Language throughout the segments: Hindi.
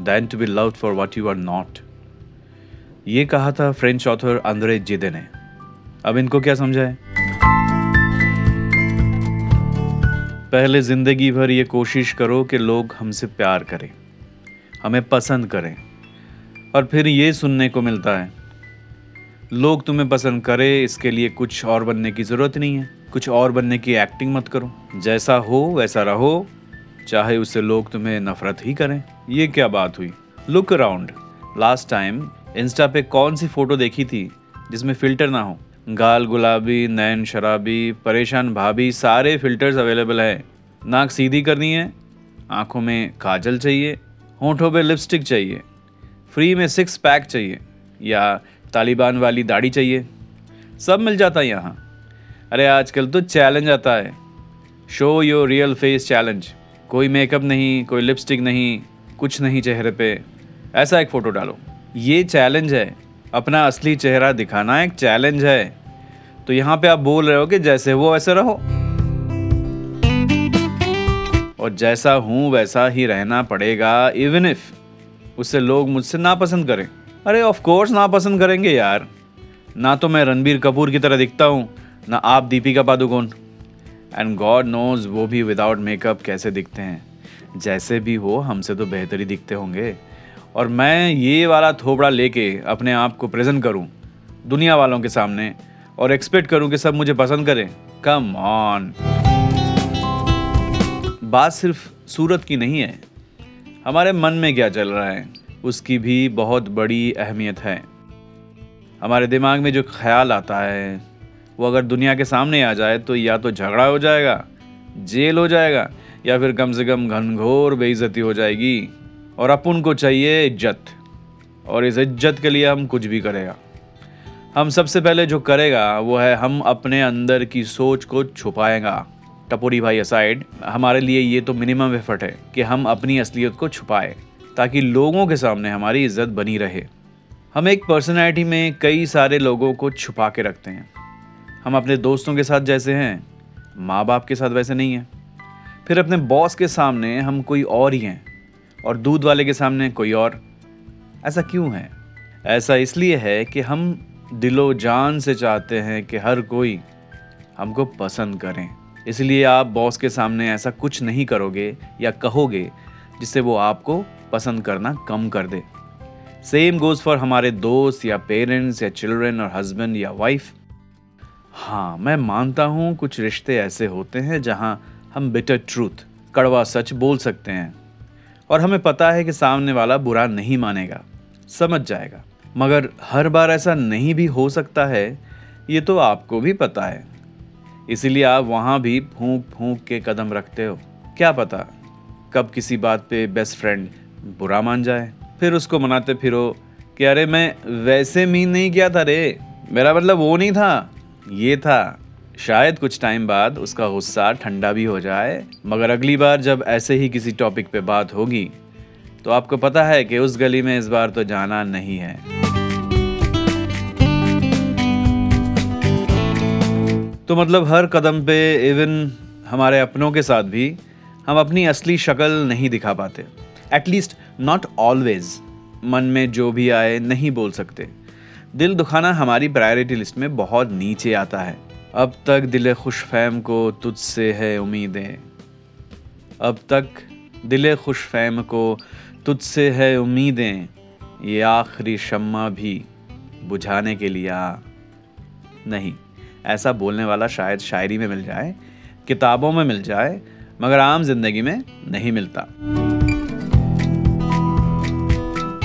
than to be loved for what you are not ये कहा था फ्रेंच ऑथर अंद्रे जिदे ने। अब इनको क्या समझाए? पहले ज़िंदगी भर ये कोशिश करो कि लोग हमसे प्यार करें, हमें पसंद करें, और फिर ये सुनने को मिलता है। लोग तुम्हें पसंद करें, इसके लिए कुछ और बनने की ज़रूरत नहीं है। कुछ और बनने की एक्टिंग मत करो। जैसा हो, वैसा रहो। चाहे उससे लोग तुम्हें नफरत ही करें। ये क्या बात हुई? Look around last time insta पे कौन सी फ़ोटो देखी थी जिसमें फ़िल्टर ना हो? गाल गुलाबी, नैन शराबी, परेशान भाभी, सारे फिल्टर्स अवेलेबल हैं। नाक सीधी करनी है, आँखों में काजल चाहिए, होठों पे लिपस्टिक चाहिए फ्री में सिक्स पैक चाहिए, या तालिबान वाली दाढ़ी चाहिए। सब मिल जाता है यहाँ। अरे आजकल तो चैलेंज आता है। Show your real face challenge कोई मेकअप नहीं, कोई लिपस्टिक नहीं, कुछ नहीं चेहरे पे। ऐसा एक फ़ोटो डालो। ये चैलेंज है। अपना असली चेहरा दिखाना एक चैलेंज है। तो यहाँ पे आप बोल रहे हो कि जैसे वो वैसे रहो। और जैसा हूँ, वैसा ही रहना पड़ेगा इवन इफ़ उससे लोग मुझसे नापसंद करें। अरे ऑफ़ कोर्स नापसंद करेंगे यार। ना तो मैं रणबीर कपूर की तरह दिखता हूँ, ना आप Deepika Padukone. And God knows वो भी विदाउट मेकअप कैसे दिखते हैं। जैसे भी हो, हमसे तो बेहतर ही दिखते होंगे। और मैं ये वाला थोबड़ा लेके अपने आप को प्रेजेंट करूँ दुनिया वालों के सामने और एक्सपेक्ट करूँ कि सब मुझे पसंद करें। कम ऑन बात सिर्फ़ सूरत की नहीं है। हमारे मन में क्या चल रहा है, उसकी भी बहुत बड़ी अहमियत है। हमारे दिमाग में जो ख्याल आता है वो अगर दुनिया के सामने आ जाए तो या तो झगड़ा हो जाएगा, जेल हो जाएगा, या फिर कम से कम घनघोर बेइज्जती हो जाएगी। और अपन को चाहिए इज़्ज़त, और इस इज़्ज़त के लिए हम कुछ भी करेगा। हम सबसे पहले जो करेगा, वो है हम अपने अंदर की सोच को छुपाएगा। टपोरी भाई असाइड हमारे लिए ये तो मिनिमम एफर्ट है कि हम अपनी असलियत को छुपाए, ताकि लोगों के सामने हमारी इज़्ज़त बनी रहे। हम एक पर्सनैलिटी में कई सारे लोगों को छुपा के रखते हैं। हम अपने दोस्तों के साथ जैसे हैं माँ बाप के साथ वैसे नहीं हैं। फिर अपने बॉस के सामने हम कोई और ही हैं, और दूध वाले के सामने कोई और। ऐसा क्यों है? ऐसा इसलिए है कि हम दिलो जान से चाहते हैं कि हर कोई हमको पसंद करें। इसलिए आप बॉस के सामने ऐसा कुछ नहीं करोगे या कहोगे जिससे वो आपको पसंद करना कम कर दे। सेम गोज फॉर हमारे दोस्त या पेरेंट्स या चिल्ड्रन और हस्बैंड या वाइफ हाँ मैं मानता हूँ कुछ रिश्ते ऐसे होते हैं जहाँ हम बिटर ट्रूथ कड़वा सच बोल सकते हैं। और हमें पता है कि सामने वाला बुरा नहीं मानेगा, समझ जाएगा। मगर हर बार ऐसा नहीं भी हो सकता है, ये तो आपको भी पता है। इसीलिए आप वहाँ भी फूंक फूंक के कदम रखते हो। क्या पता, कब किसी बात पे बेस्ट फ्रेंड बुरा मान जाए, फिर उसको मनाते फिरो कि अरे मैं वैसे मीन नहीं किया था रे, मेरा मतलब वो नहीं था। ये था। शायद कुछ टाइम बाद उसका गुस्सा ठंडा भी हो जाए, मगर अगली बार जब ऐसे ही किसी टॉपिक पे बात होगी तो आपको पता है कि उस गली में इस बार तो जाना नहीं है। तो मतलब हर कदम पे इवन हमारे अपनों के साथ भी हम अपनी असली शक्ल नहीं दिखा पाते। एटलीस्ट नॉट ऑलवेज मन में जो भी आए, नहीं बोल सकते। दिल दुखाना हमारी प्रायोरिटी लिस्ट में बहुत नीचे आता है। अब तक दिल खुश फैम को तुझसे है उम्मीदें। अब तक दिल खुश फैम को तुझसे है उम्मीदें। ये आखिरी शम्मा भी बुझाने के लिए नहीं। ऐसा बोलने वाला शायद शायरी में मिल जाए, किताबों में मिल जाए, मगर आम ज़िंदगी में नहीं मिलता।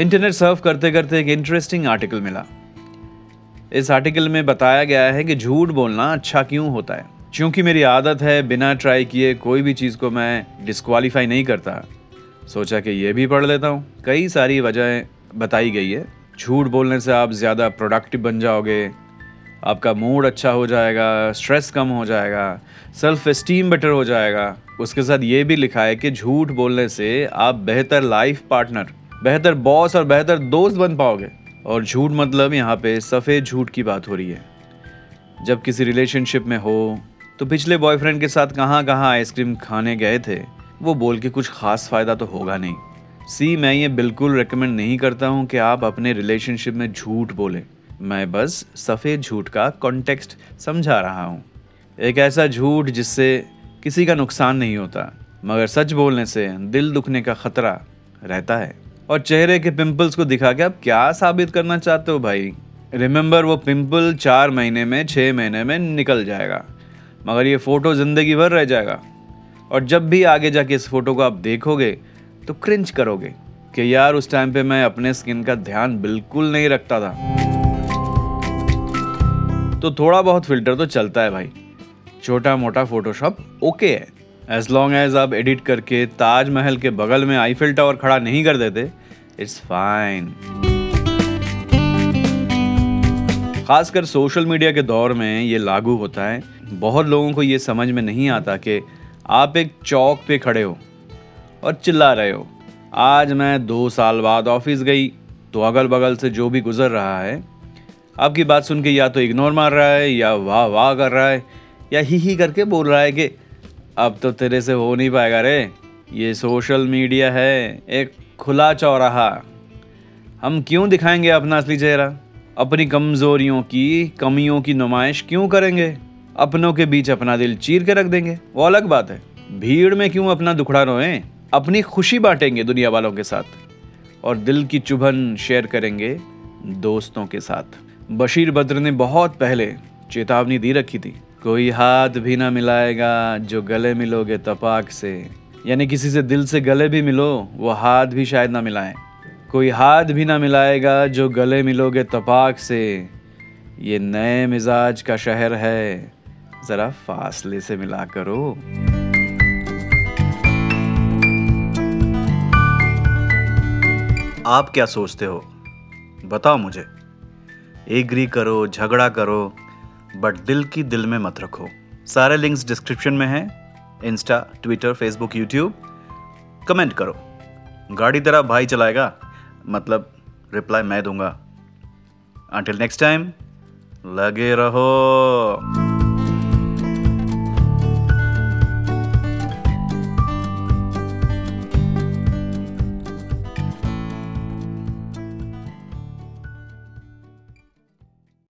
इंटरनेट सर्व करते करते एक इंटरेस्टिंग आर्टिकल मिला। इस आर्टिकल में बताया गया है कि झूठ बोलना अच्छा क्यों होता है? क्योंकि मेरी आदत है, बिना ट्राई किए कोई भी चीज़ को मैं डिस्क्वालीफाई नहीं करता। सोचा कि ये भी पढ़ लेता हूँ। कई सारी वजहें बताई गई है। झूठ बोलने से आप ज़्यादा प्रोडक्टिव बन जाओगे। आपका मूड अच्छा हो जाएगा स्ट्रेस कम हो जाएगा सेल्फ एस्टीम बेटर हो जाएगा। उसके साथ ये भी लिखा है कि झूठ बोलने से आप बेहतर लाइफ पार्टनर बेहतर बॉस और बेहतर दोस्त बन पाओगे। और झूठ मतलब यहाँ पे सफ़ेद झूठ की बात हो रही है। जब किसी रिलेशनशिप में हो तो पिछले बॉयफ्रेंड के साथ कहाँ कहाँ आइसक्रीम खाने गए थे, वो बोल के कुछ खास फ़ायदा तो होगा नहीं। सी मैं ये बिल्कुल रिकमेंड नहीं करता हूँ कि आप अपने रिलेशनशिप में झूठ बोलें। मैं बस सफ़ेद झूठ का कॉन्टेक्स्ट समझा रहा हूँ। एक ऐसा झूठ जिससे किसी का नुकसान नहीं होता, मगर सच बोलने से दिल दुखने का खतरा रहता है। और चेहरे के पिंपल्स को दिखा के आप क्या साबित करना चाहते हो भाई? रिमेंबर वो पिंपल चार महीने में छः महीने में निकल जाएगा। मगर ये फ़ोटो ज़िंदगी भर रह जाएगा। और जब भी आगे जाके इस फ़ोटो को आप देखोगे तो क्रिंच करोगे कि यार, उस टाइम पे मैं अपने स्किन का ध्यान बिल्कुल नहीं रखता था। तो थोड़ा बहुत फ़िल्टर तो चलता है भाई। छोटा मोटा फोटोशॉप ओके है। एज लॉन्ग एज आप एडिट करके ताजमहल के बगल में आईफिल टावर खड़ा नहीं कर देते इट्स फाइन खासकर सोशल मीडिया के दौर में ये लागू होता है। बहुत लोगों को ये समझ में नहीं आता कि आप एक चौक पे खड़े हो और चिल्ला रहे हो। आज मैं दो साल बाद ऑफ़िस गई तो अगल बगल से जो भी गुजर रहा है, आपकी बात सुन के या तो इग्नोर मार रहा है, या वाह वाह कर रहा है, या ही ही करके बोल रहा है कि, अब तो तेरे से हो नहीं पाएगा रे। ये सोशल मीडिया है, एक खुला चौराहा। हम क्यों दिखाएँगे अपना असली चेहरा? अपनी कमज़ोरियों की, कमियों की नुमाइश क्यों करेंगे? अपनों के बीच अपना दिल चीर के रख देंगे। वो अलग बात है। भीड़ में क्यों अपना दुखड़ा रोए? अपनी खुशी बांटेंगे दुनिया वालों के साथ। और दिल की चुभन शेयर करेंगे दोस्तों के साथ। बशीर बद्र ने बहुत पहले चेतावनी दी रखी थी। कोई हाथ भी ना मिलाएगा, जो गले मिलोगे तपाक से। यानी किसी से दिल से गले भी मिलो, वो हाथ भी शायद ना मिलाएँ। कोई हाथ भी ना मिलाएगा जो गले मिलोगे तपाक से। ये नए मिजाज का शहर है, ज़रा फासले से मिला करो। आप क्या सोचते हो? बताओ मुझे। एग्री करो, झगड़ा करो, बट दिल की दिल में मत रखो। सारे लिंक्स डिस्क्रिप्शन में हैं। Insta Twitter Facebook YouTube comment करो। गाड़ी तेरा भाई चलाएगा? मतलब रिप्लाई मैं दूँगा। अंटिल नेक्स्ट टाइम लगे रहो।